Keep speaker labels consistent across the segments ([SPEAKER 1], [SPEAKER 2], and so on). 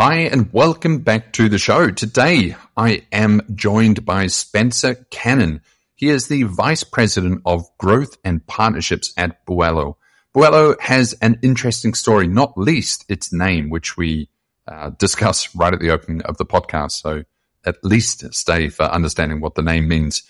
[SPEAKER 1] Hi, and welcome back to the show. Today, I am joined by Spencer Cannon. He is the Vice President of Growth and Partnerships at Buwelo. Buwelo has an interesting story, not least its name, which we uh, discuss right at the opening of the podcast. So at least stay for understanding what the name means.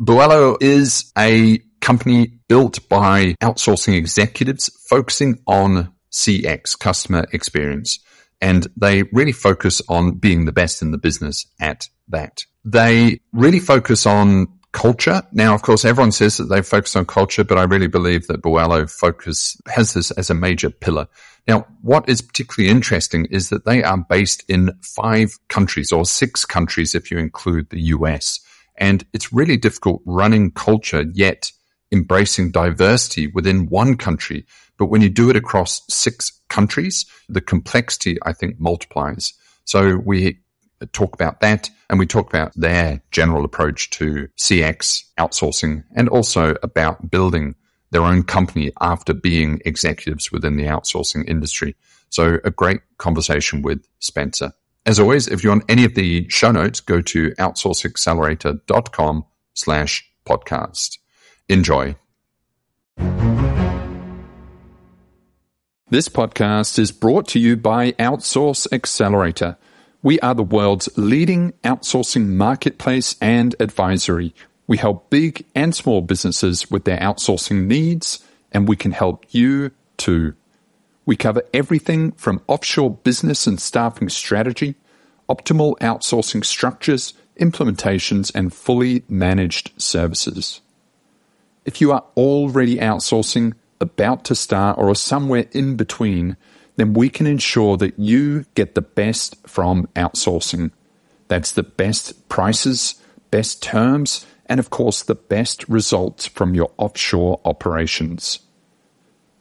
[SPEAKER 1] Buwelo is a company built by outsourcing executives focusing on CX, customer experience and they really focus on being the best in the business at that. They really focus on culture. Now, of course, everyone says that they focus on culture, but I really believe that Buwelo focus has this as a major pillar. Now, what is particularly interesting is that they are based in five countries or six countries if you include the US. And it's really difficult running culture yet embracing diversity within one country. But when you do it across six countries, the complexity, I think, multiplies. So we talk about that and we talk about their general approach to CX outsourcing and also about building their own company after being executives within the outsourcing industry. So a great conversation with Spencer. As always, if you want any of the show notes, go to outsourceaccelerator.com slash podcast. Enjoy. This podcast is brought to you by Outsource Accelerator. We are the world's leading outsourcing marketplace and advisory. We help big and small businesses with their outsourcing needs, and we can help you too. We cover everything from offshore business and staffing strategy, optimal outsourcing structures, implementations, and fully managed services. If you are already outsourcing, about to start, or somewhere in between, then we can ensure that you get the best from outsourcing. That's the best prices, best terms, and of course, the best results from your offshore operations.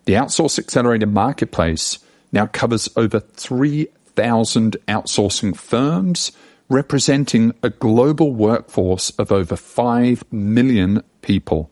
[SPEAKER 1] The Outsource Accelerator Marketplace now covers over 3,000 outsourcing firms, representing a global workforce of over 5 million people.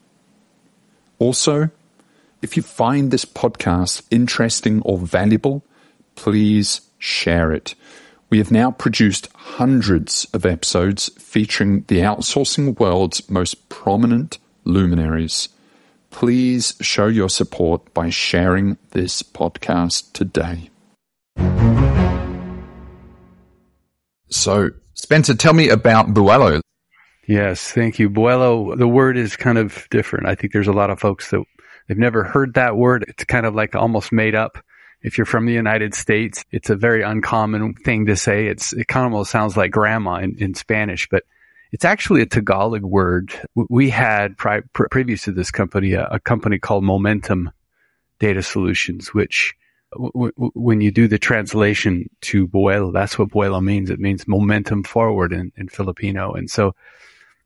[SPEAKER 1] Also, if you find this podcast interesting or valuable, please share it. We have now produced hundreds of episodes featuring the outsourcing world's most prominent luminaries. Please show your support by sharing this podcast today. So, Spencer, tell me about Buwelo.
[SPEAKER 2] Yes, thank you. Buwelo, the word is kind of different. I think there's a lot of folks that they've never heard that word. It's kind of like almost made up. If you're from the United States, it's a very uncommon thing to say. It's, it kind of sounds like grandma in, in Spanish, but it's actually a Tagalog word. We had pri- previous to this company, a, a, company called Momentum Data Solutions, which w- w- when you do the translation to Buwelo, that's what Buwelo means. It means momentum forward in, in Filipino. And so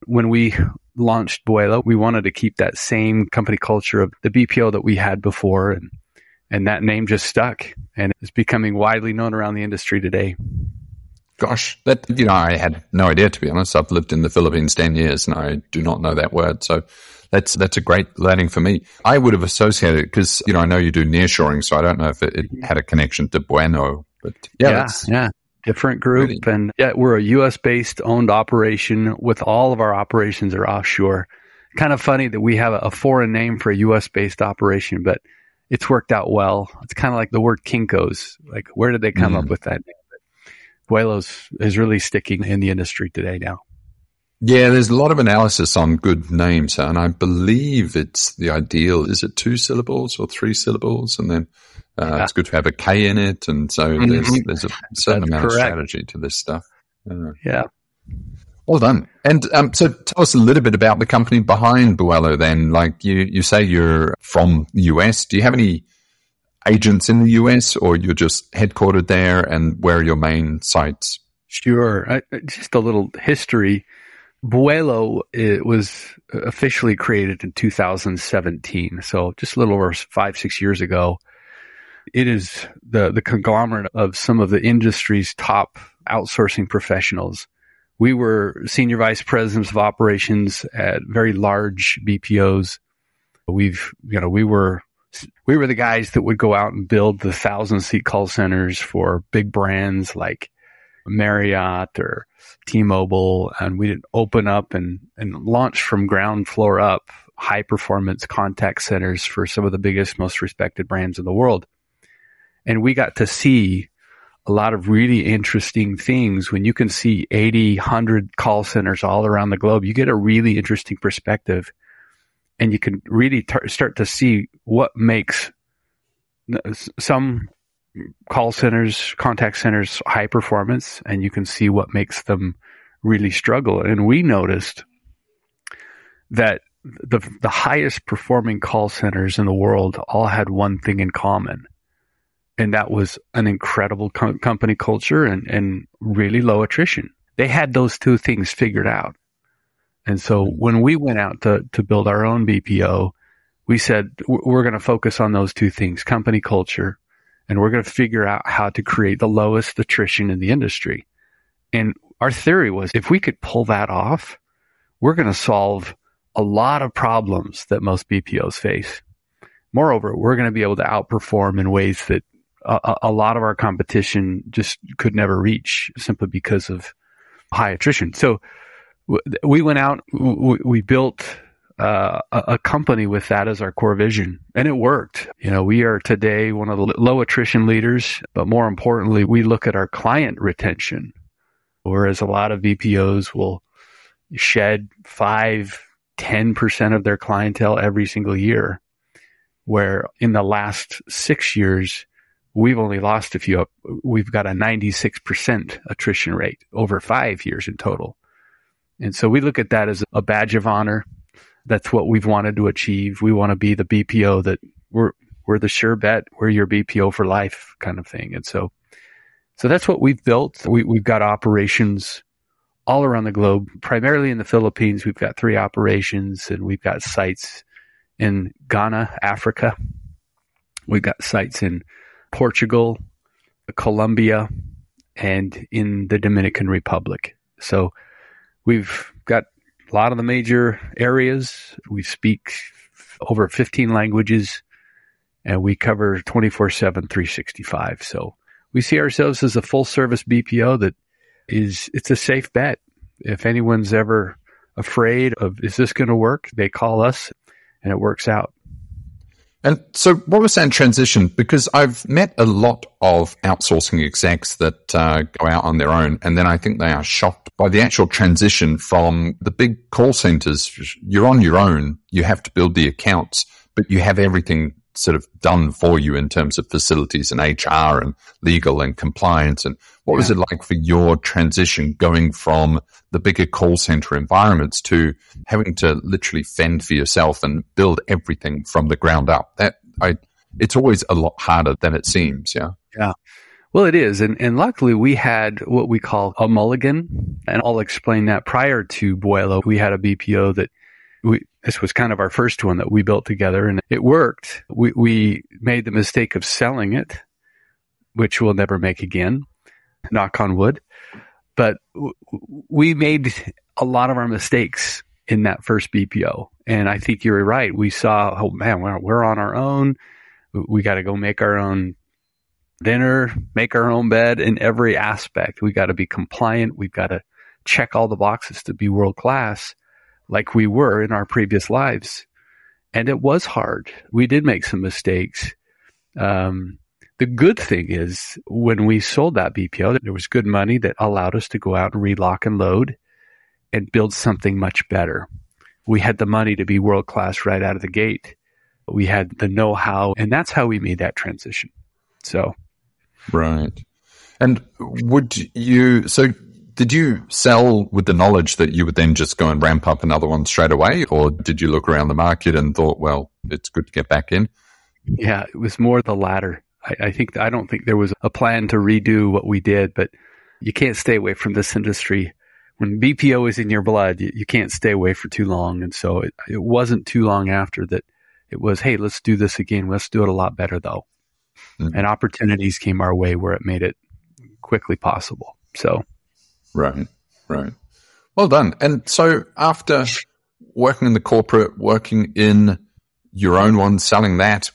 [SPEAKER 2] when we launched Buwelo, we wanted to keep that same company culture of the BPO that we had before. And, and that name just stuck and it's becoming widely known around the industry today.
[SPEAKER 1] Gosh, that, you know, I had no idea, to be honest. I've lived in the Philippines 10 years and I do not know that word. So that's, that's a great learning for me. I would have associated it because, you know, I know you do nearshoring, so I don't know if it, it had a connection to Bueno, but yeah,
[SPEAKER 2] yeah, yeah different group. Really? And yeah, we're a U.S. based owned operation with all of our operations are offshore. Kind of funny that we have a, foreign name for a U.S. based operation, but it's worked out well. It's kind of like the word Kinko's. Like, where did they come mm. up with that name? But is really sticking in the industry today now.
[SPEAKER 1] Yeah, there's a lot of analysis on good names, and I believe it's the ideal. Is it two syllables or three syllables? And then uh, yeah. it's good to have a K in it, and so mm-hmm. there's there's a certain That's amount correct. of strategy to this stuff.
[SPEAKER 2] Uh, yeah.
[SPEAKER 1] Well done. And um, so tell us a little bit about the company behind Buwelo then. Like you, you say you're from the US. Do you have any agents in the US or you're just headquartered there and where are your main sites?
[SPEAKER 2] Sure. I, just a little history. Buwelo it was officially created in 2017, so just a little over five, six years ago. It is the, the conglomerate of some of the industry's top outsourcing professionals. We were senior vice presidents of operations at very large BPOs. We've, you know, we were, we were the guys that would go out and build the thousand seat call centers for big brands like Marriott or T-Mobile. And we'd open up and, and launch from ground floor up high performance contact centers for some of the biggest, most respected brands in the world. And we got to see a lot of really interesting things. When you can see 80, 100 call centers all around the globe, you get a really interesting perspective and you can really tar- start to see what makes some call centers, contact centers high performance and you can see what makes them really struggle. And we noticed that the, the highest performing call centers in the world all had one thing in common and that was an incredible co- company culture and, and really low attrition. They had those two things figured out. And so mm-hmm. when we went out to, to build our own BPO, we said, we're going to focus on those two things, company culture, and we're going to figure out how to create the lowest attrition in the industry. And our theory was if we could pull that off, we're going to solve a lot of problems that most BPOs face. Moreover, we're going to be able to outperform in ways that a, a, lot of our competition just could never reach simply because of high attrition. So we went out, we built uh, a company with that as our core vision, and it worked. You know, we are today one of the low attrition leaders, but more importantly, we look at our client retention, whereas a lot of BPOs will shed five, 10% of their clientele every single year, where in the last six years, we've only lost a few. We've got a 96% attrition rate over five years in total. And so we look at that as a badge of honor. That's what we've wanted to achieve. We want to be the BPO that we're, we're the sure bet. We're your BPO for life kind of thing. And so, so that's what we've built. We, we've got operations all around the globe, primarily in the Philippines. We've got three operations and we've got sites in Ghana, Africa. We've got sites in Portugal, Colombia, and in the Dominican Republic. So we've got a lot of the major areas. We speak over 15 languages and we cover 24 7, 365. So we see ourselves as a full service BPO that is, it's a safe bet. If anyone's ever afraid of, is this going to work? They call us and it works out.
[SPEAKER 1] And so, what was that transition? Because I've met a lot of outsourcing execs that uh, go out on their own, and then I think they are shocked by the actual transition from the big call centers. You're on your own. You have to build the accounts, but you have everything sort of done for you in terms of facilities and HR and legal and compliance. And what yeah. was it like for your transition going from the bigger call center environments to having to literally fend for yourself and build everything from the ground up? That I, it's always a lot harder than it seems. Yeah.
[SPEAKER 2] Yeah. Well, it is. And, and luckily we had what we call a mulligan. And I'll explain that prior to Buwelo. We had a BPO that we, this was kind of our first one that we built together and it worked. We, we made the mistake of selling it, which we'll never make again, knock on wood. But w- we made a lot of our mistakes in that first BPO. And I think you're right. We saw, oh man, we're, we're on our own. We got to go make our own dinner, make our own bed in every aspect. We got to be compliant. We've got to check all the boxes to be world class like we were in our previous lives. And it was hard. We did make some mistakes. Um, the good thing is when we sold that BPO, there was good money that allowed us to go out and relock and load and build something much better. We had the money to be world class right out of the gate. We had the know how, and that's how we made that transition. So,
[SPEAKER 1] right. And would you, so did you sell with the knowledge that you would then just go and ramp up another one straight away? Or did you look around the market and thought, well, it's good to get back in?
[SPEAKER 2] Yeah, it was more the latter. I, I think, I don't think there was a plan to redo what we did, but you can't stay away from this industry. When BPO is in your blood, you, you can't stay away for too long. And so it, it wasn't too long after that it was, hey, let's do this again. Let's do it a lot better though. Mm-hmm. And opportunities came our way where it made it quickly possible. So,
[SPEAKER 1] right, right. Well done. And so after working in the corporate, working in your own one, selling that,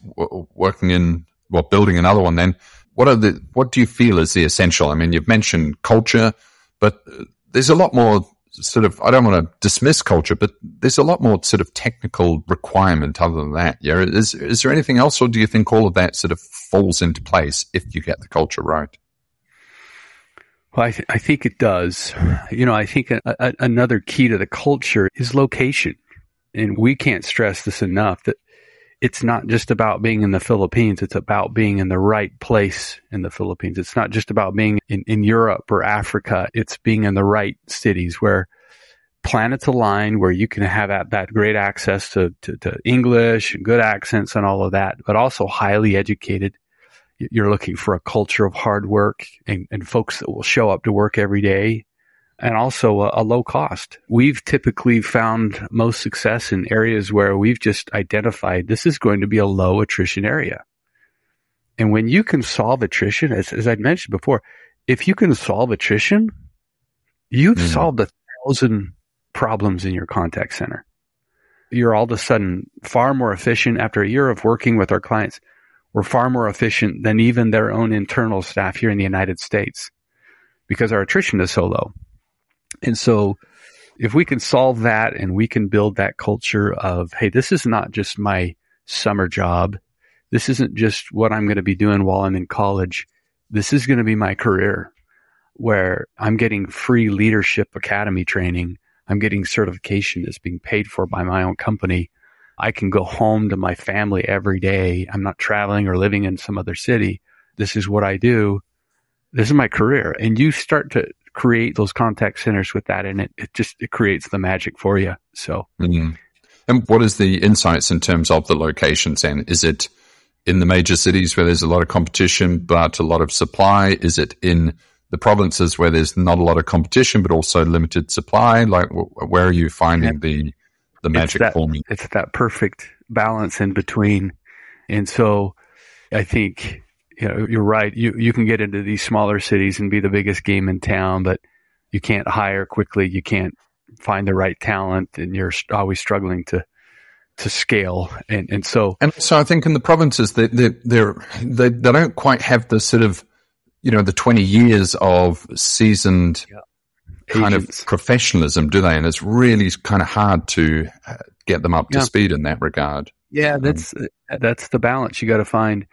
[SPEAKER 1] working in, well, building another one, then what are the, what do you feel is the essential? I mean, you've mentioned culture, but uh, there's a lot more sort of, I don't want to dismiss culture, but there's a lot more sort of technical requirement other than that. Yeah. Is, is there anything else or do you think all of that sort of falls into place if you get the culture right?
[SPEAKER 2] Well, I, th- I think it does. You know, I think a, a, another key to the culture is location. And we can't stress this enough that it's not just about being in the Philippines. It's about being in the right place in the Philippines. It's not just about being in, in Europe or Africa. It's being in the right cities where planets align, where you can have that, that great access to, to, to English and good accents and all of that, but also highly educated. You're looking for a culture of hard work and, and folks that will show up to work every day and also a, a, low cost. We've typically found most success in areas where we've just identified this is going to be a low attrition area. And when you can solve attrition, as, as I'd mentioned before, if you can solve attrition, you've mm. solved a thousand problems in your contact center. You're all of a sudden far more efficient after a year of working with our clients. We're far more efficient than even their own internal staff here in the United States because our attrition is so low. And so if we can solve that and we can build that culture of, hey, this is not just my summer job. This isn't just what I'm going to be doing while I'm in college. This is going to be my career where I'm getting free leadership academy training. I'm getting certification that's being paid for by my own company. I can go home to my family every day. I'm not traveling or living in some other city. This is what I do. This is my career. And you start to create those contact centers with that and it. It just, it creates the magic for you. So.
[SPEAKER 1] Mm-hmm. And what is the insights in terms of the locations and is it in the major cities where there's a lot of competition, but a lot of supply? Is it in the provinces where there's not a lot of competition, but also limited supply? Like where are you finding the, the magic
[SPEAKER 2] it's
[SPEAKER 1] forming?
[SPEAKER 2] It's that perfect balance in between. And so I think you know, you're right. You you can get into these smaller cities and be the biggest game in town, but you can't hire quickly. You can't find the right talent, and you're always struggling to to scale. And and so
[SPEAKER 1] and so I think in the provinces they they they they don't quite have the sort of you know the 20 years of seasoned yeah. Kind Agents. of professionalism, do they? And it's really kind of hard to uh, get them up to speed in that regard.
[SPEAKER 2] Yeah, that's um, that's the balance you got to find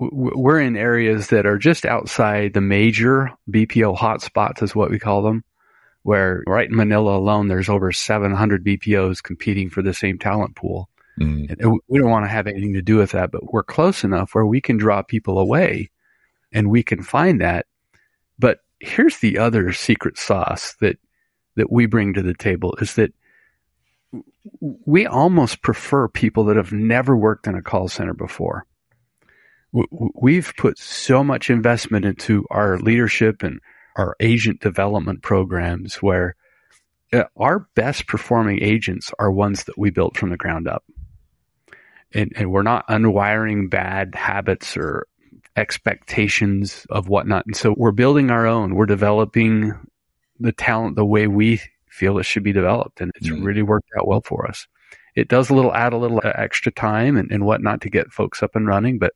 [SPEAKER 2] we're in areas that are just outside the major BPO hotspots, is what we call them. Where right in Manila alone, there's over 700 BPOs competing for the same talent pool. Mm. And we don't want to have anything to do with that, but we're close enough where we can draw people away and we can find that. Here's the other secret sauce that, that we bring to the table is that we almost prefer people that have never worked in a call center before we've put so much investment into our leadership and our agent development programs where uh, our best performing agents are ones that we built from the ground up. And, and we're not unwiring bad habits or expectations of whatnot. And so we're building our own. We're developing the talent the way we feel it should be developed. And it's mm-hmm. really worked out well for us. It does a little add a little extra time and, and whatnot to get folks up and running, but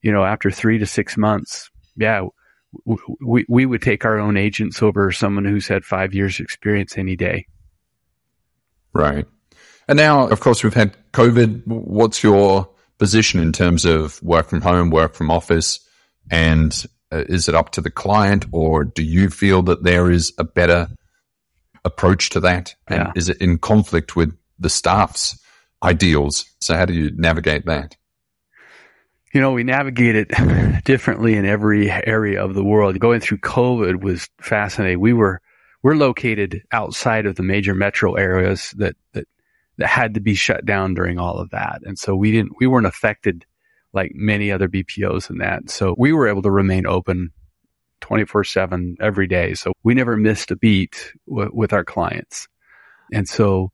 [SPEAKER 2] you know, after three to six months, yeah, we, we would take our own agents over someone who's had five years experience any day.
[SPEAKER 1] Right. And now, of course, we've had COVID. What's your position in terms of work from home, work from office? And uh, is it up to the client or do you feel that there is a better approach to that? And yeah. is it in conflict with the staff's ideals? So how do you navigate that?
[SPEAKER 2] you know, we navigate it differently in every area of the world. Going through COVID was fascinating. We were, we're located outside of the major metro areas that, that, that had to be shut down during all of that. And so we didn't, we weren't affected like many other BPOs in that. So we were able to remain open 24 7 every day. So we never missed a beat w- with our clients. And so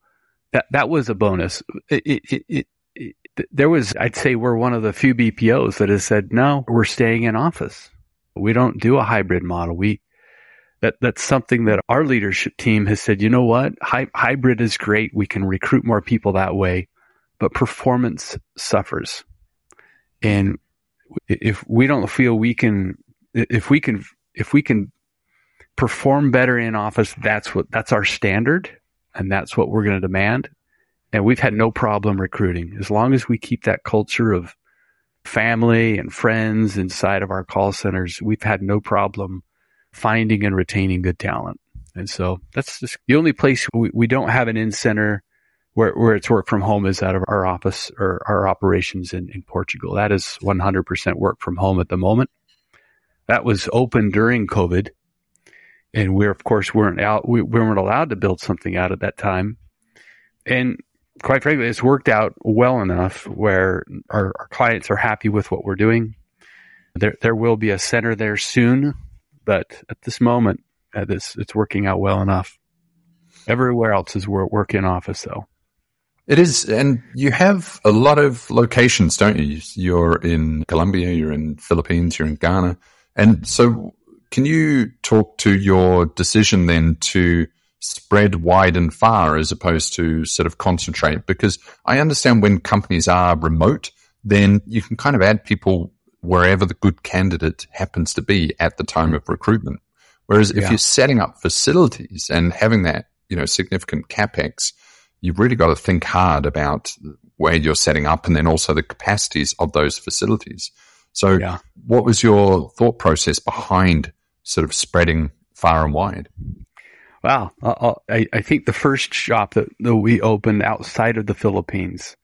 [SPEAKER 2] that, that was a bonus. It, it, it, there was, I'd say we're one of the few BPOs that has said, no, we're staying in office. We don't do a hybrid model. We, that, that's something that our leadership team has said, you know what? Hy- hybrid is great. We can recruit more people that way, but performance suffers. And if we don't feel we can, if we can, if we can perform better in office, that's what, that's our standard and that's what we're going to demand. And we've had no problem recruiting as long as we keep that culture of family and friends inside of our call centers. We've had no problem finding and retaining good talent. And so that's just the only place we, we don't have an in center where, where it's work from home is out of our office or our operations in, in Portugal. That is 100% work from home at the moment. That was open during COVID. And we, of course, weren't out, we, we weren't allowed to build something out at that time. And quite frankly, it's worked out well enough where our, our clients are happy with what we're doing. There, there will be a center there soon, but at this moment, at this, it's working out well enough. Everywhere else is work in office though.
[SPEAKER 1] It is, and you have a lot of locations, don't you? You're in Colombia, you're in Philippines, you're in Ghana, and so can you talk to your decision then to spread wide and far as opposed to sort of concentrate? Because I understand when companies are remote, then you can kind of add people wherever the good candidate happens to be at the time of recruitment. Whereas if yeah. you're setting up facilities and having that, you know, significant capex, you've really got to think hard about where you're setting up and then also the capacities of those facilities. So yeah. what was your thought process behind sort of spreading far and wide?
[SPEAKER 2] Wow. Uh, uh, I, I think the first shop that, that we opened outside of the Philippines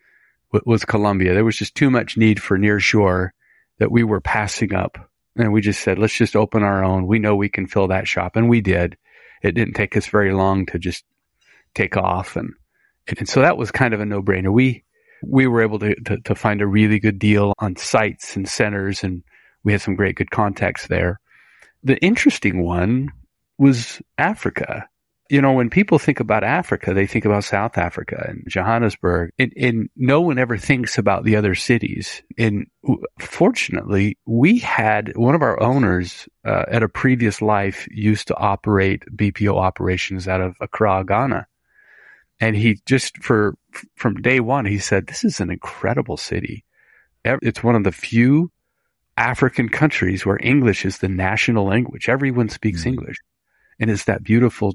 [SPEAKER 2] was Colombia. There was just too much need for near shore that we were passing up. And we just said, let's just open our own. We know we can fill that shop. And we did. It didn't take us very long to just take off. And and so that was kind of a no brainer. We, we were able to, to, to, find a really good deal on sites and centers and we had some great good contacts there. The interesting one was Africa. You know, when people think about Africa, they think about South Africa and Johannesburg, and, and no one ever thinks about the other cities. And fortunately, we had one of our owners uh, at a previous life used to operate BPO operations out of Accra, Ghana. And he just for, from day one, he said, this is an incredible city. It's one of the few African countries where English is the national language. Everyone speaks mm-hmm. English. And it's that beautiful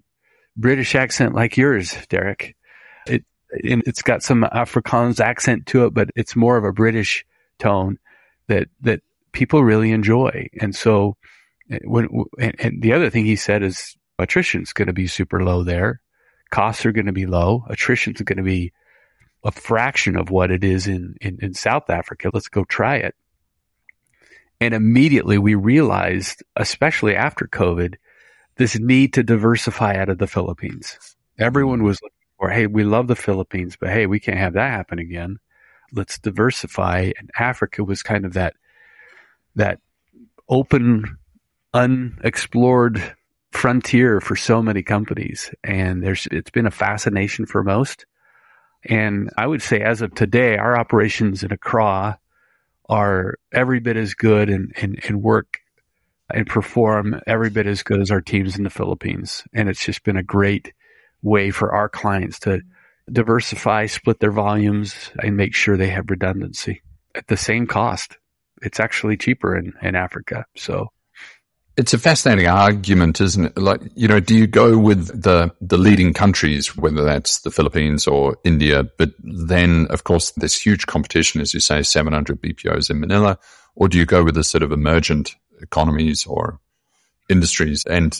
[SPEAKER 2] British accent like yours, Derek. It, it's got some Afrikaans accent to it, but it's more of a British tone that, that people really enjoy. And so eh, when, and, and the other thing he said is attrition's going to be super low there costs are going to be low. Attrition is going to be a fraction of what it is in, in, in South Africa. Let's go try it. And immediately we realized, especially after COVID, this need to diversify out of the Philippines. Everyone was looking for, hey, we love the Philippines, but hey, we can't have that happen again. Let's diversify. And Africa was kind of that, that open, unexplored frontier for so many companies and there's it's been a fascination for most and i would say as of today our operations in accra are every bit as good and, and, and work and perform every bit as good as our teams in the philippines. And it's just been a great way for our clients to diversify split their volumes and make sure they have redundancy at the same cost. It's actually cheaper in, in africa. So
[SPEAKER 1] it's a fascinating argument, isn't it? Like, you know, do you go with the, the leading countries, whether that's the Philippines or India, but then, of course, there's huge competition, as you say, 700 BPOs in Manila, or do you go with a sort of emergent economies or industries? And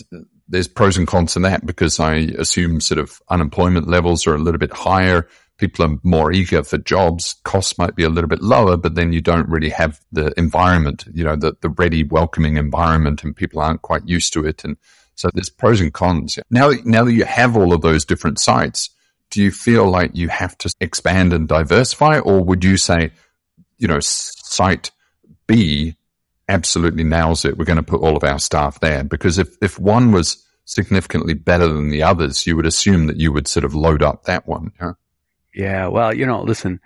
[SPEAKER 1] there's pros and cons in that because I assume sort of unemployment levels are a little bit higher people are more eager for jobs. Costs might be a little bit lower, but then you don't really have the environment, you know, the, the ready, welcoming environment and people aren't quite used to it. And so there's pros and cons. Now, now that you have all of those different sites, do you feel like you have to expand and diversify or would you say, you know, site B absolutely nails it. We're going to put all of our staff there because if, if one was significantly better than the others, you would assume that you would sort of load up that one. Yeah.
[SPEAKER 2] Yeah. Well, you know, listen,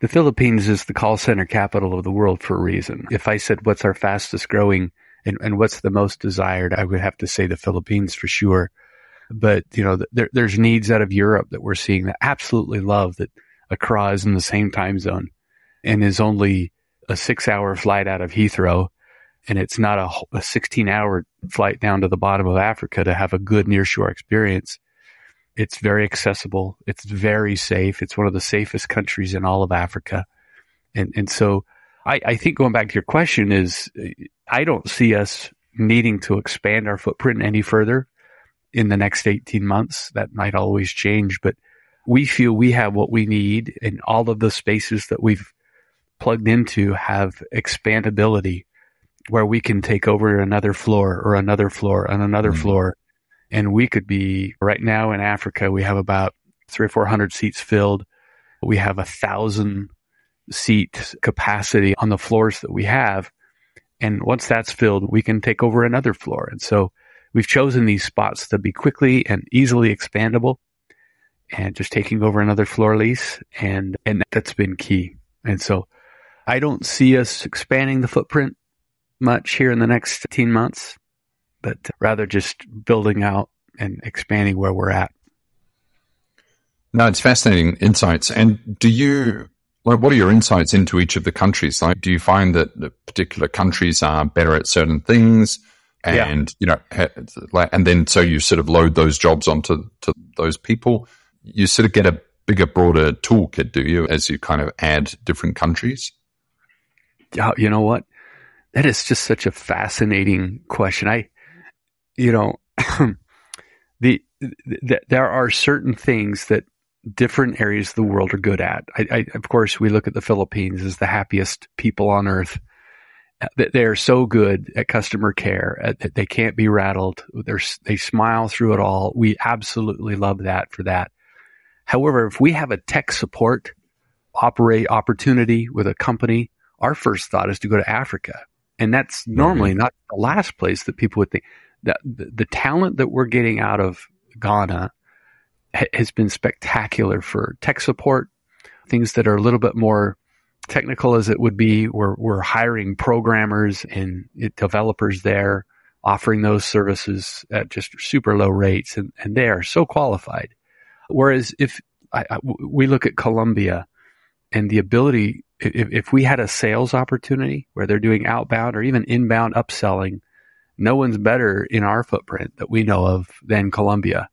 [SPEAKER 2] the Philippines is the call center capital of the world for a reason. If I said what's our fastest growing and, and what's the most desired, I would have to say the Philippines for sure. But, you know, there, there's needs out of Europe that we're seeing that absolutely love that Accra is in the same time zone and is only a six hour flight out of Heathrow. And it's not a, a 16 hour flight down to the bottom of Africa to have a good nearshore experience. It's very accessible. It's very safe. It's one of the safest countries in all of Africa. And, and so I, I think going back to your question is uh, I don't see us needing to expand our footprint any further in the next 18 months. That might always change, but we feel we have what we need and all of the spaces that we've plugged into have expandability where we can take over another floor or another floor and another mm-hmm. floor. And we could be right now in Africa, we have about three or 400 seats filled. We have a thousand seat capacity on the floors that we have. And once that's filled, we can take over another floor. And so we've chosen these spots to be quickly and easily expandable and just taking over another floor lease. And, and that's been key. And so I don't see us expanding the footprint much here in the next 18 months, but rather just building out and expanding where we're at.
[SPEAKER 1] No, it's fascinating insights. And do you, like, what are your insights into each of the countries? Like, do you find that the particular countries are better at certain things? And, yeah. you know, and then so you sort of load those jobs onto to those people. You sort of get a bigger, broader toolkit, do you, as you kind of add different countries?
[SPEAKER 2] Yeah, you know what? That is just such a fascinating question. I, you know, the, the, there are certain things that different areas of the world are good at. I, I, of course, we look at the Philippines as the happiest people on earth. They are so good at customer care that they can't be rattled. They're, they smile through it all. We absolutely love that for that. However, if we have a tech support operate opportunity with a company, our first thought is to go to Africa and that's normally mm-hmm. not the last place that people would think. that the, the talent that we're getting out of Ghana ha- has been spectacular for tech support, things that are a little bit more technical as it would be. We're, we're hiring programmers and developers there, offering those services at just super low rates, and, and they are so qualified. Whereas if I, I, we look at Colombia and the ability if, if we had a sales opportunity where they're doing outbound or even inbound upselling, no one's better in our footprint that we know of than Colombia.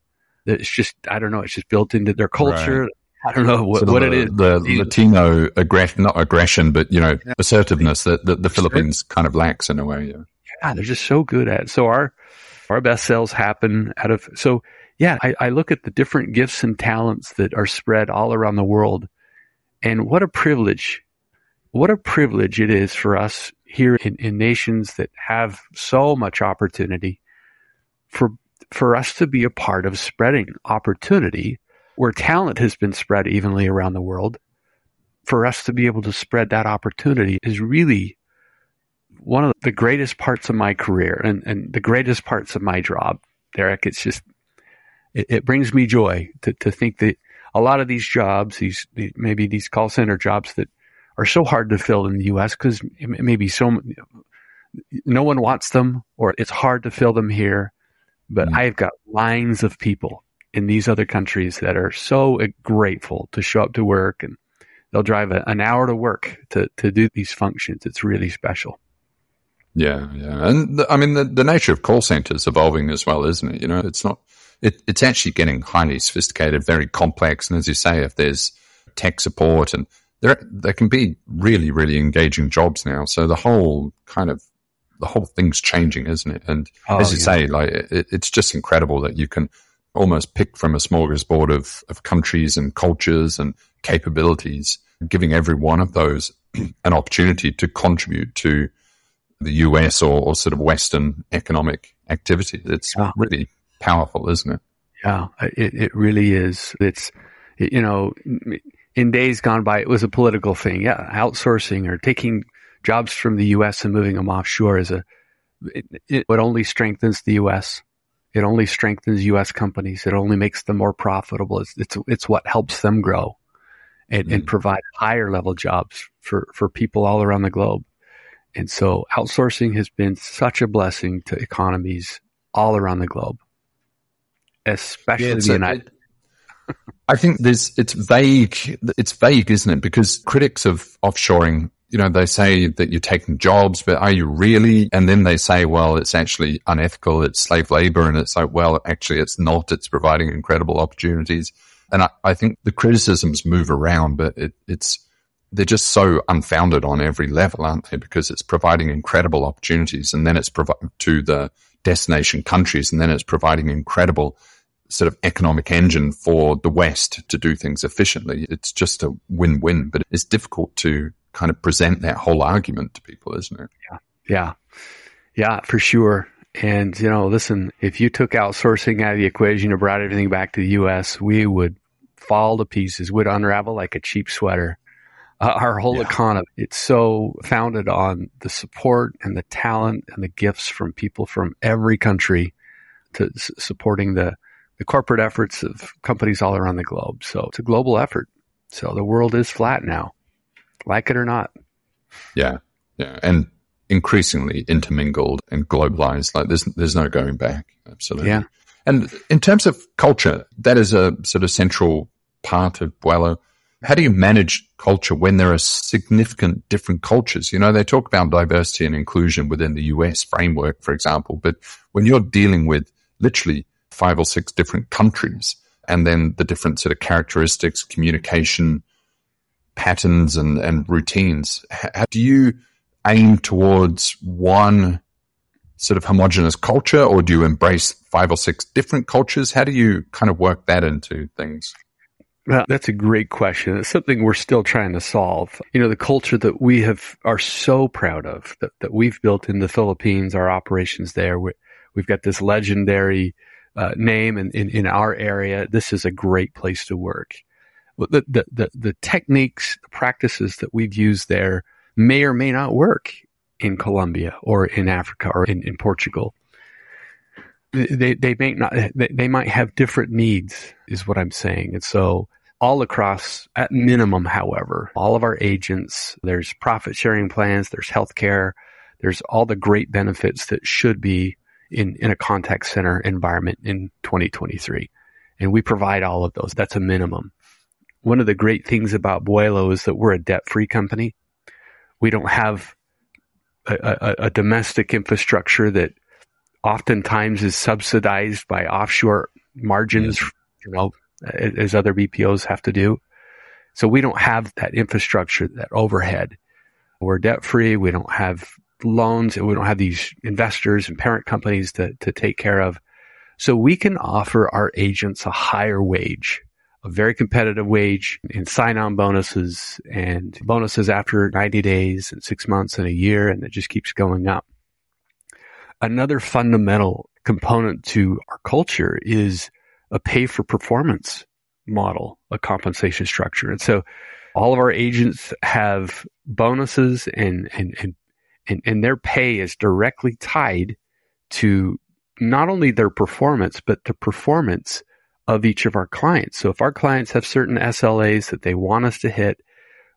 [SPEAKER 2] It's just, I don't know, it's just built into their culture. Right. I don't know what, what
[SPEAKER 1] the,
[SPEAKER 2] it is.
[SPEAKER 1] The Latino aggression, not aggression, but you know, assertiveness that, that the Philippines kind of lacks in a way. Yeah.
[SPEAKER 2] yeah, they're just so good at it. So our, our best sales happen out of, so yeah, I, I look at the different gifts and talents that are spread all around the world. And what a privilege what a privilege it is for us here in, in nations that have so much opportunity for for us to be a part of spreading opportunity where talent has been spread evenly around the world. For us to be able to spread that opportunity is really one of the greatest parts of my career and, and the greatest parts of my job, Derek. It's just, it, it brings me joy to, to think that a lot of these jobs, these, maybe these call center jobs that are so hard to fill in the U.S. because maybe so no one wants them or it's hard to fill them here. But mm. I've got lines of people in these other countries that are so grateful to show up to work and they'll drive a, an hour to work to, to do these functions. It's really special.
[SPEAKER 1] Yeah, yeah. And the, I mean, the, the nature of call centers evolving as well, isn't it? You know, it's not, it, it's actually getting highly sophisticated, very complex. And as you say, if there's tech support and there there can be really really engaging jobs now. So the whole kind of the whole thing's changing, isn't it? And oh, as you yeah. say, like it, it's just incredible that you can almost pick from a smorgasbord of of countries and cultures and capabilities, giving every one of those an opportunity to contribute to the US or, or sort of Western economic activity. It's really powerful, isn't it?
[SPEAKER 2] Yeah, it, it really is. It's, you know, in days gone by, it was a political thing. Yeah, outsourcing or taking jobs from the U.S. and moving them offshore is a it, it, only strengthens the U.S. It only strengthens U.S. companies. It only makes them more profitable. It's it's, it's what helps them grow and, mm-hmm. and provide higher level jobs for for people all around the globe. And so outsourcing has been such a blessing to economies all around the globe, especially yeah, the United.
[SPEAKER 1] I think there's it's vague. It's vague, isn't it? Because critics of offshoring, you know, they say that you're taking jobs, but are you really? And then they say, well, it's actually unethical. It's slave labor, and it's like, well, actually, it's not. It's providing incredible opportunities. And I, I think the criticisms move around, but it, it's they're just so unfounded on every level, aren't they? Because it's providing incredible opportunities, and then it's providing to the destination countries, and then it's providing incredible sort of economic engine for the West to do things efficiently. It's just a win-win, but it's difficult to kind of present that whole argument to people, isn't it?
[SPEAKER 2] Yeah. Yeah. Yeah, for sure. And, you know, listen, if you took outsourcing out of the equation and brought everything back to the U.S., we would fall to pieces, would unravel like a cheap sweater. Uh, our whole yeah. economy, it's so founded on the support and the talent and the gifts from people from every country to s- supporting the the corporate efforts of companies all around the globe. So it's a global effort. So the world is flat now, like it or not.
[SPEAKER 1] Yeah. Yeah. And increasingly intermingled and globalized. Like there's, there's no going back. Absolutely.
[SPEAKER 2] Yeah.
[SPEAKER 1] And in terms of culture, that is a sort of central part of Buwelo. How do you manage culture when there are significant different cultures? You know, they talk about diversity and inclusion within the US framework, for example, but when you're dealing with literally five or six different countries and then the different sort of characteristics, communication patterns and, and routines. How do you aim towards one sort of homogenous culture or do you embrace five or six different cultures? How do you kind of work that into things?
[SPEAKER 2] Well, that's a great question. It's something we're still trying to solve. You know, the culture that we have are so proud of that, that we've built in the Philippines, our operations there. We, we've got this legendary uh, name in, in, in, our area, this is a great place to work. The, the, the, the techniques, practices that we've used there may or may not work in Colombia or in Africa or in, in Portugal. They, they may not, they, they might have different needs is what I'm saying. And so all across, at minimum, however, all of our agents, there's profit sharing plans, there's healthcare, there's all the great benefits that should be in, in a contact center environment in 2023. And we provide all of those. That's a minimum. One of the great things about Buwelo is that we're a debt free company. We don't have a, a, a domestic infrastructure that oftentimes is subsidized by offshore margins, you know, as other BPOs have to do. So we don't have that infrastructure, that overhead. We're debt free. We don't have loans and we don't have these investors and parent companies to, to take care of. So we can offer our agents a higher wage, a very competitive wage and sign on bonuses and bonuses after 90 days and six months and a year. And it just keeps going up. Another fundamental component to our culture is a pay for performance model, a compensation structure. And so all of our agents have bonuses and, and, and and, and their pay is directly tied to not only their performance, but the performance of each of our clients. So if our clients have certain SLAs that they want us to hit,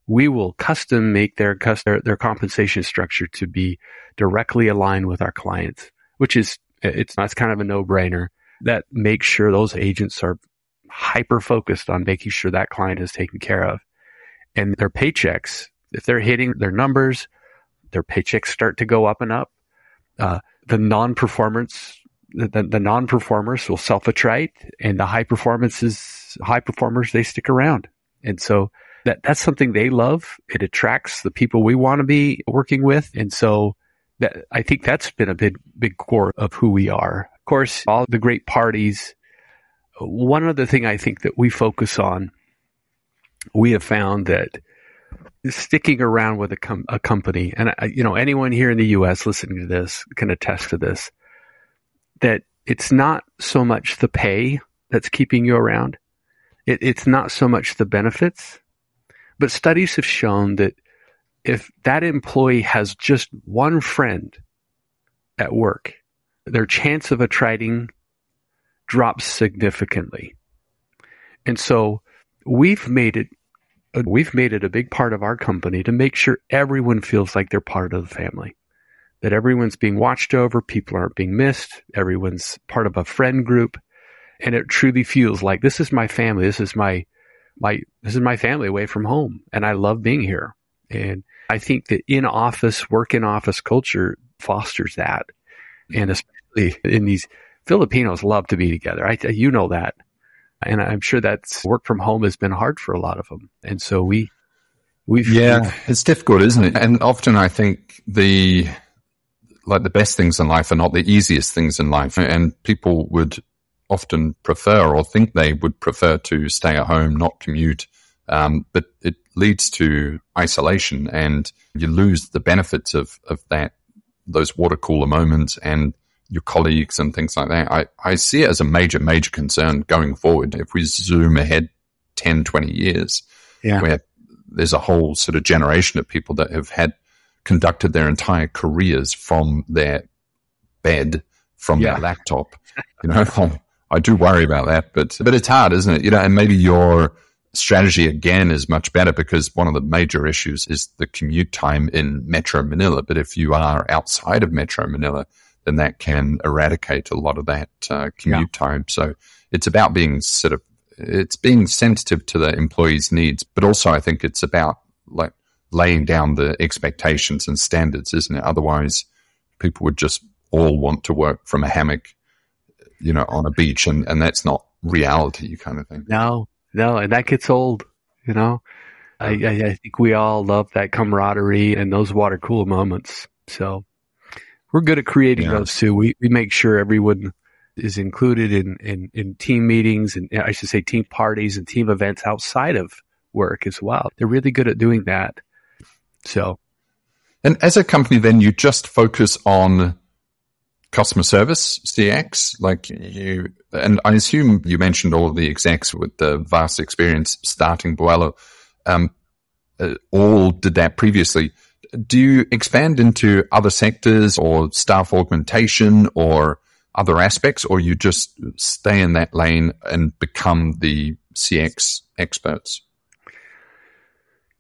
[SPEAKER 2] we will custom make their, their, their compensation structure to be directly aligned with our clients, which is, it's, that's kind of a no brainer that makes sure those agents are hyper focused on making sure that client is taken care of and their paychecks. If they're hitting their numbers, their paychecks start to go up and up. Uh, the non-performance, the, the non-performers will self-attrite and the high performances, high performers, they stick around. And so that, that's something they love. It attracts the people we want to be working with. And so that, I think that's been a big, big core of who we are. Of course, all the great parties. One other thing I think that we focus on, we have found that sticking around with a, com- a company, and I, you know anyone here in the U.S. listening to this can attest to this, that it's not so much the pay that's keeping you around. It, it's not so much the benefits, but studies have shown that if that employee has just one friend at work, their chance of attriting drops significantly. And so we've made it Uh, we've made it a big part of our company to make sure everyone feels like they're part of the family. That everyone's being watched over, people aren't being missed, everyone's part of a friend group, and it truly feels like this is my family, this is my my this is my family away from home and I love being here. And I think that in office, work in office culture fosters that. And especially in these Filipinos love to be together. I, you know that. And I'm sure that work from home has been hard for a lot of them. And so we,
[SPEAKER 1] we've, yeah, we've, it's difficult, isn't it? And often I think the, like the best things in life are not the easiest things in life. And people would often prefer or think they would prefer to stay at home, not commute. Um, but it leads to isolation and you lose the benefits of, of that, those water cooler moments and your colleagues and things like that. I, I see it as a major, major concern going forward. If we zoom ahead 10, 20 years, yeah. where there's a whole sort of generation of people that have had conducted their entire careers from their bed, from yeah. their laptop. You know, I do worry about that, but, but it's hard, isn't it? You know, and maybe your strategy again is much better because one of the major issues is the commute time in Metro Manila. But if you are outside of Metro Manila, then that can eradicate a lot of that uh, commute yeah. time. So it's about being sort of it's being sensitive to the employee's needs, but also I think it's about like laying down the expectations and standards, isn't it? Otherwise, people would just all want to work from a hammock, you know, on a beach, and and that's not reality, kind of thing.
[SPEAKER 2] No, no, and that gets old, you know. I, I, I think we all love that camaraderie and those water cool moments. So we're good at creating yeah. those too. We, we make sure everyone is included in, in, in team meetings and I should say team parties and team events outside of work as well. They're really good at doing that. So.
[SPEAKER 1] And as a company, then you just focus on customer service CX, like you, and I assume you mentioned all of the execs with the vast experience starting Buwelo, um, uh, all did that previously do you expand into other sectors or staff augmentation or other aspects, or you just stay in that lane and become the CX experts?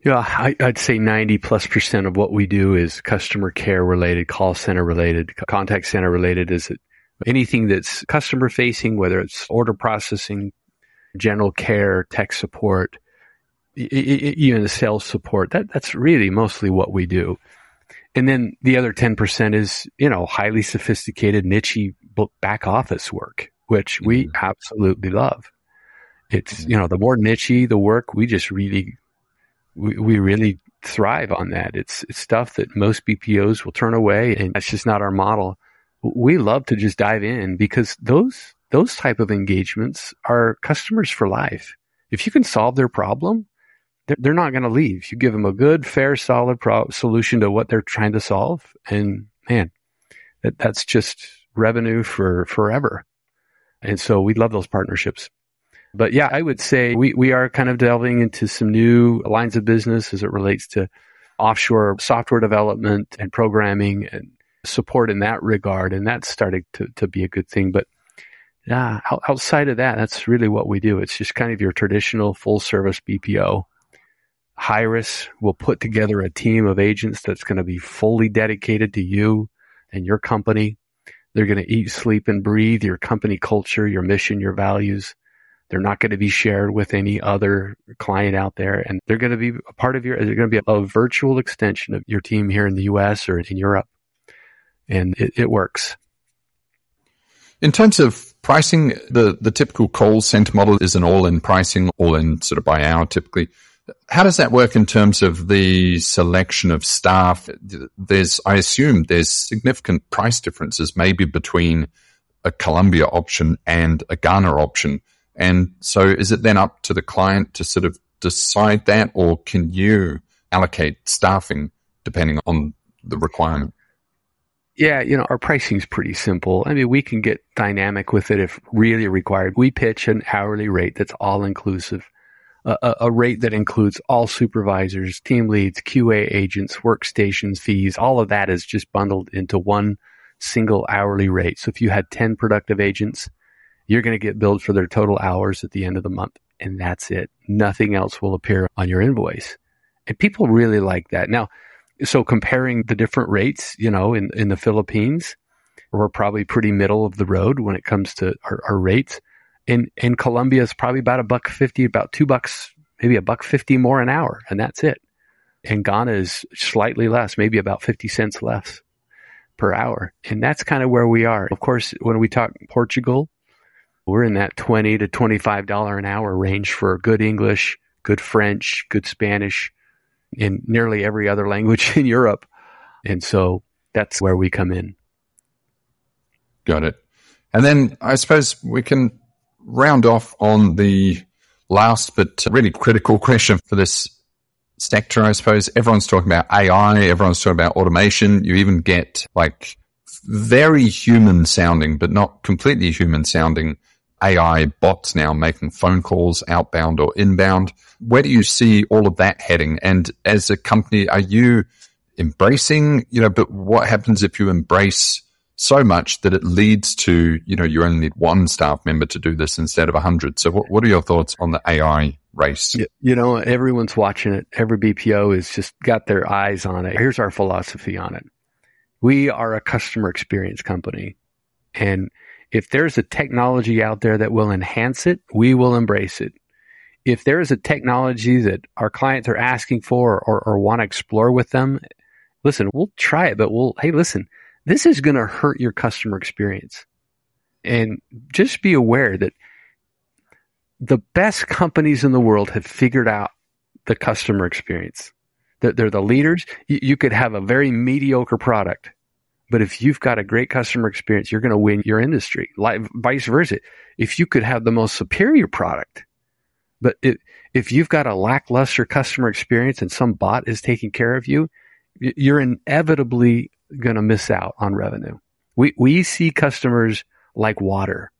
[SPEAKER 2] Yeah, I, would say 90 plus percent of what we do is customer care related, call center related, contact center related. Is it anything that's customer facing, whether it's order processing, general care, tech support, even the sales support. That that's really mostly what we do. And then the other 10% is, you know, highly sophisticated, niche back office work, which we mm-hmm. absolutely love. It's, mm-hmm. you know, the more niche the work, we just really, we, we really thrive on that. It's, it's stuff that most BPOs will turn away and that's just not our model. We love to just dive in because those, those type of engagements are customers for life. If you can solve their problem, they're, not going to leave. You give them a good, fair, solid pro- solution to what they're trying to solve, and man, that, that's just revenue for forever. And so we love those partnerships. But yeah, I would say we, we are kind of delving into some new lines of business as it relates to offshore software development and programming and support in that regard. And that's starting to, to be a good thing. But yeah, outside of that, that's really what we do. It's just kind of your traditional full service BPO. Hyrus will put together a team of agents that's going to be fully dedicated to you and your company. They're going to eat, sleep, and breathe your company culture, your mission, your values. They're not going to be shared with any other client out there. And they're going to be a part of your, they're going to be a virtual extension of your team here in the US or in Europe. And it, it works.
[SPEAKER 1] In terms of pricing, the, the typical call center model is an all in pricing, all in sort of by hour typically. How does that work in terms of the selection of staff? There's, I assume there's significant price differences maybe between a Colombia option and a Ghana option. And so is it then up to the client to sort of decide that or can you allocate staffing depending on the requirement?
[SPEAKER 2] Yeah, you know, our pricing is pretty simple. I mean, we can get dynamic with it if really required. We pitch an hourly rate that's all inclusive a, a, rate that includes all supervisors, team leads, QA agents, workstations, fees. All of that is just bundled into one single hourly rate. So if you had 10 productive agents, you're going to get billed for their total hours at the end of the month. And that's it. Nothing else will appear on your invoice. And people really like that. Now, so comparing the different rates, you know, in, in the Philippines, we're probably pretty middle of the road when it comes to our, our rates in in Colombia is probably about a buck fifty, about two bucks, maybe a buck fifty more an hour, and that's it. And Ghana is slightly less, maybe about fifty cents less per hour, and that's kind of where we are. Of course, when we talk Portugal, we're in that twenty to twenty five dollar an hour range for good English, good French, good Spanish, in nearly every other language in Europe, and so that's where we come in.
[SPEAKER 1] Got it. And then I suppose we can round off on the last but uh, really critical question for this sector, I suppose. Everyone's talking about AI, everyone's talking about automation. You even get like very human sounding, but not completely human sounding AI bots now making phone calls outbound or inbound. Where do you see all of that heading? And as a company, are you embracing, you know, but what happens if you embrace so much that it leads to, you know, you only need one staff member to do this instead of a hundred. So what, what are your thoughts on the AI race?
[SPEAKER 2] You know, everyone's watching it. Every BPO has just got their eyes on it. Here's our philosophy on it. We are a customer experience company. And if there's a technology out there that will enhance it, we will embrace it. If there is a technology that our clients are asking for or, or want to explore with them, listen, we'll try it, but we'll, hey, listen, this is going to hurt your customer experience. And just be aware that the best companies in the world have figured out the customer experience. They're the leaders. You could have a very mediocre product, but if you've got a great customer experience, you're going to win your industry. Like vice versa. If you could have the most superior product, but if you've got a lackluster customer experience and some bot is taking care of you, you're inevitably going to miss out on revenue. We, we see customers like water.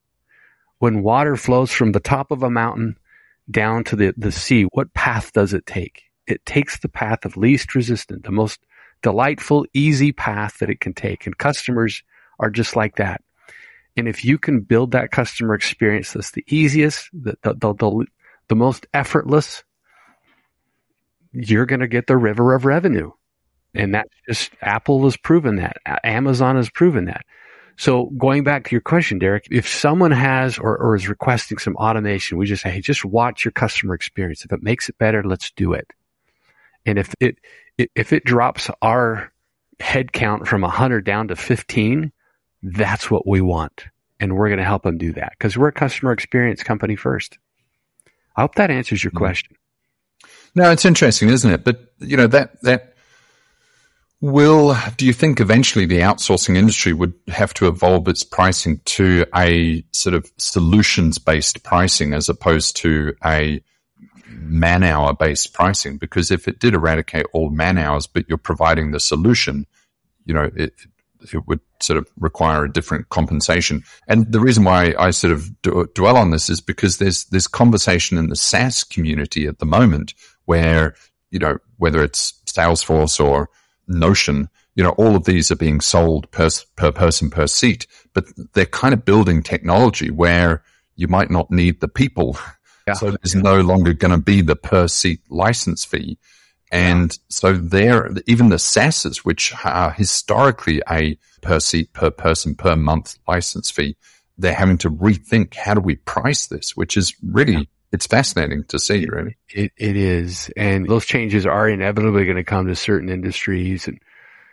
[SPEAKER 2] When water flows from the top of a mountain down to the, the sea, what path does it take? It takes the path of least resistance, the most delightful, easy path that it can take. And customers are just like that. And if you can build that customer experience that's the easiest, the, the, the, the, the most effortless, you're going to get the river of revenue. And that's just Apple has proven that. Amazon has proven that. So going back to your question, Derek, if someone has or, or is requesting some automation, we just say, hey, just watch your customer experience. If it makes it better, let's do it. And if it, if it drops our head count from 100 down to 15, that's what we want. And we're going to help them do that because we're a customer experience company first. I hope that answers your mm-hmm. question.
[SPEAKER 1] No, it's interesting, isn't it? But you know that that Will, do you think eventually the outsourcing industry would have to evolve its pricing to a sort of solutions based pricing as opposed to a man hour based pricing? Because if it did eradicate all man hours, but you're providing the solution, you know, it, it would sort of require a different compensation. And the reason why I sort of dwell on this is because there's this conversation in the SaaS community at the moment where, you know, whether it's Salesforce or Notion, you know, all of these are being sold per, per person per seat, but they're kind of building technology where you might not need the people. Yeah. So there's yeah. no longer going to be the per seat license fee. And yeah. so there, even the SaaSes, which are historically a per seat, per person, per month license fee, they're having to rethink how do we price this, which is really it's fascinating to see, really.
[SPEAKER 2] It, it is. And those changes are inevitably going to come to certain industries and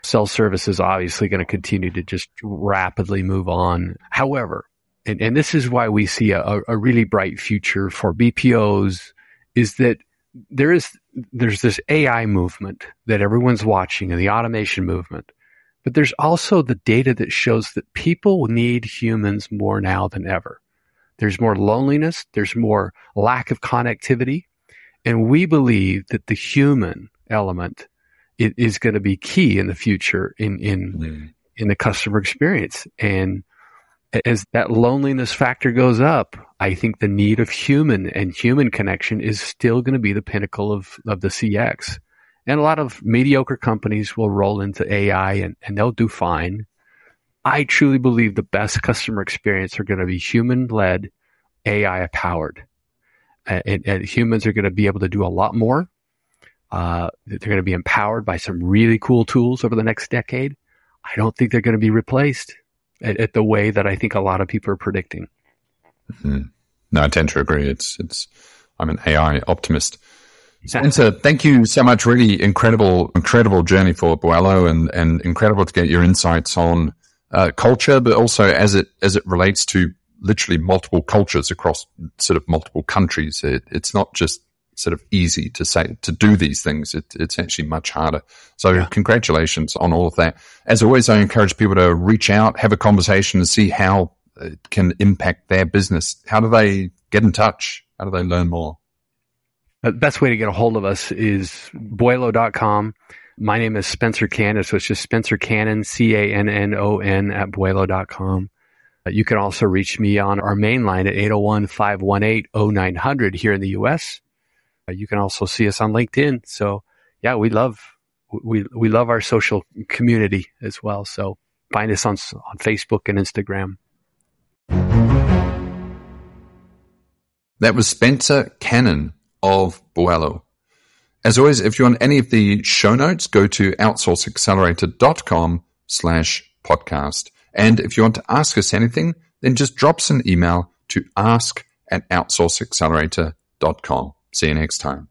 [SPEAKER 2] self service is obviously going to continue to just rapidly move on. However, and, and this is why we see a, a really bright future for BPOs is that there is, there's this AI movement that everyone's watching and the automation movement. But there's also the data that shows that people need humans more now than ever. There's more loneliness. There's more lack of connectivity. And we believe that the human element is going to be key in the future in, in, mm. in the customer experience. And as that loneliness factor goes up, I think the need of human and human connection is still going to be the pinnacle of, of the CX. And a lot of mediocre companies will roll into AI and, and they'll do fine. I truly believe the best customer experience are going to be human led, AI powered. And, and, humans are going to be able to do a lot more. Uh, they're going to be empowered by some really cool tools over the next decade. I don't think they're going to be replaced at, at the way that I think a lot of people are predicting.
[SPEAKER 1] Mm-hmm. No, I tend to agree. It's it's. I'm an AI optimist. Spencer, thank you so much. Really incredible, incredible journey for Buwelo, and and incredible to get your insights on uh, culture, but also as it as it relates to literally multiple cultures across sort of multiple countries. It, it's not just sort of easy to say to do these things. It, it's actually much harder. So yeah. congratulations on all of that. As always, I encourage people to reach out, have a conversation, and see how it can impact their business. How do they get in touch? How do they learn more?
[SPEAKER 2] The best way to get a hold of us is buwelo.com. My name is Spencer Cannon, so it's just Spencer Cannon, C-A-N-N-O-N at buwelo.com. Uh, you can also reach me on our main line at 801-518-0900 here in the U.S. Uh, you can also see us on LinkedIn. So yeah, we love, we, we love our social community as well. So find us on, on Facebook and Instagram.
[SPEAKER 1] That was Spencer Cannon of Buwelo. As always, if you want any of the show notes, go to outsourceaccelerator.com slash podcast. And if you want to ask us anything, then just drop us an email to ask at outsourceaccelerator.com. See you next time.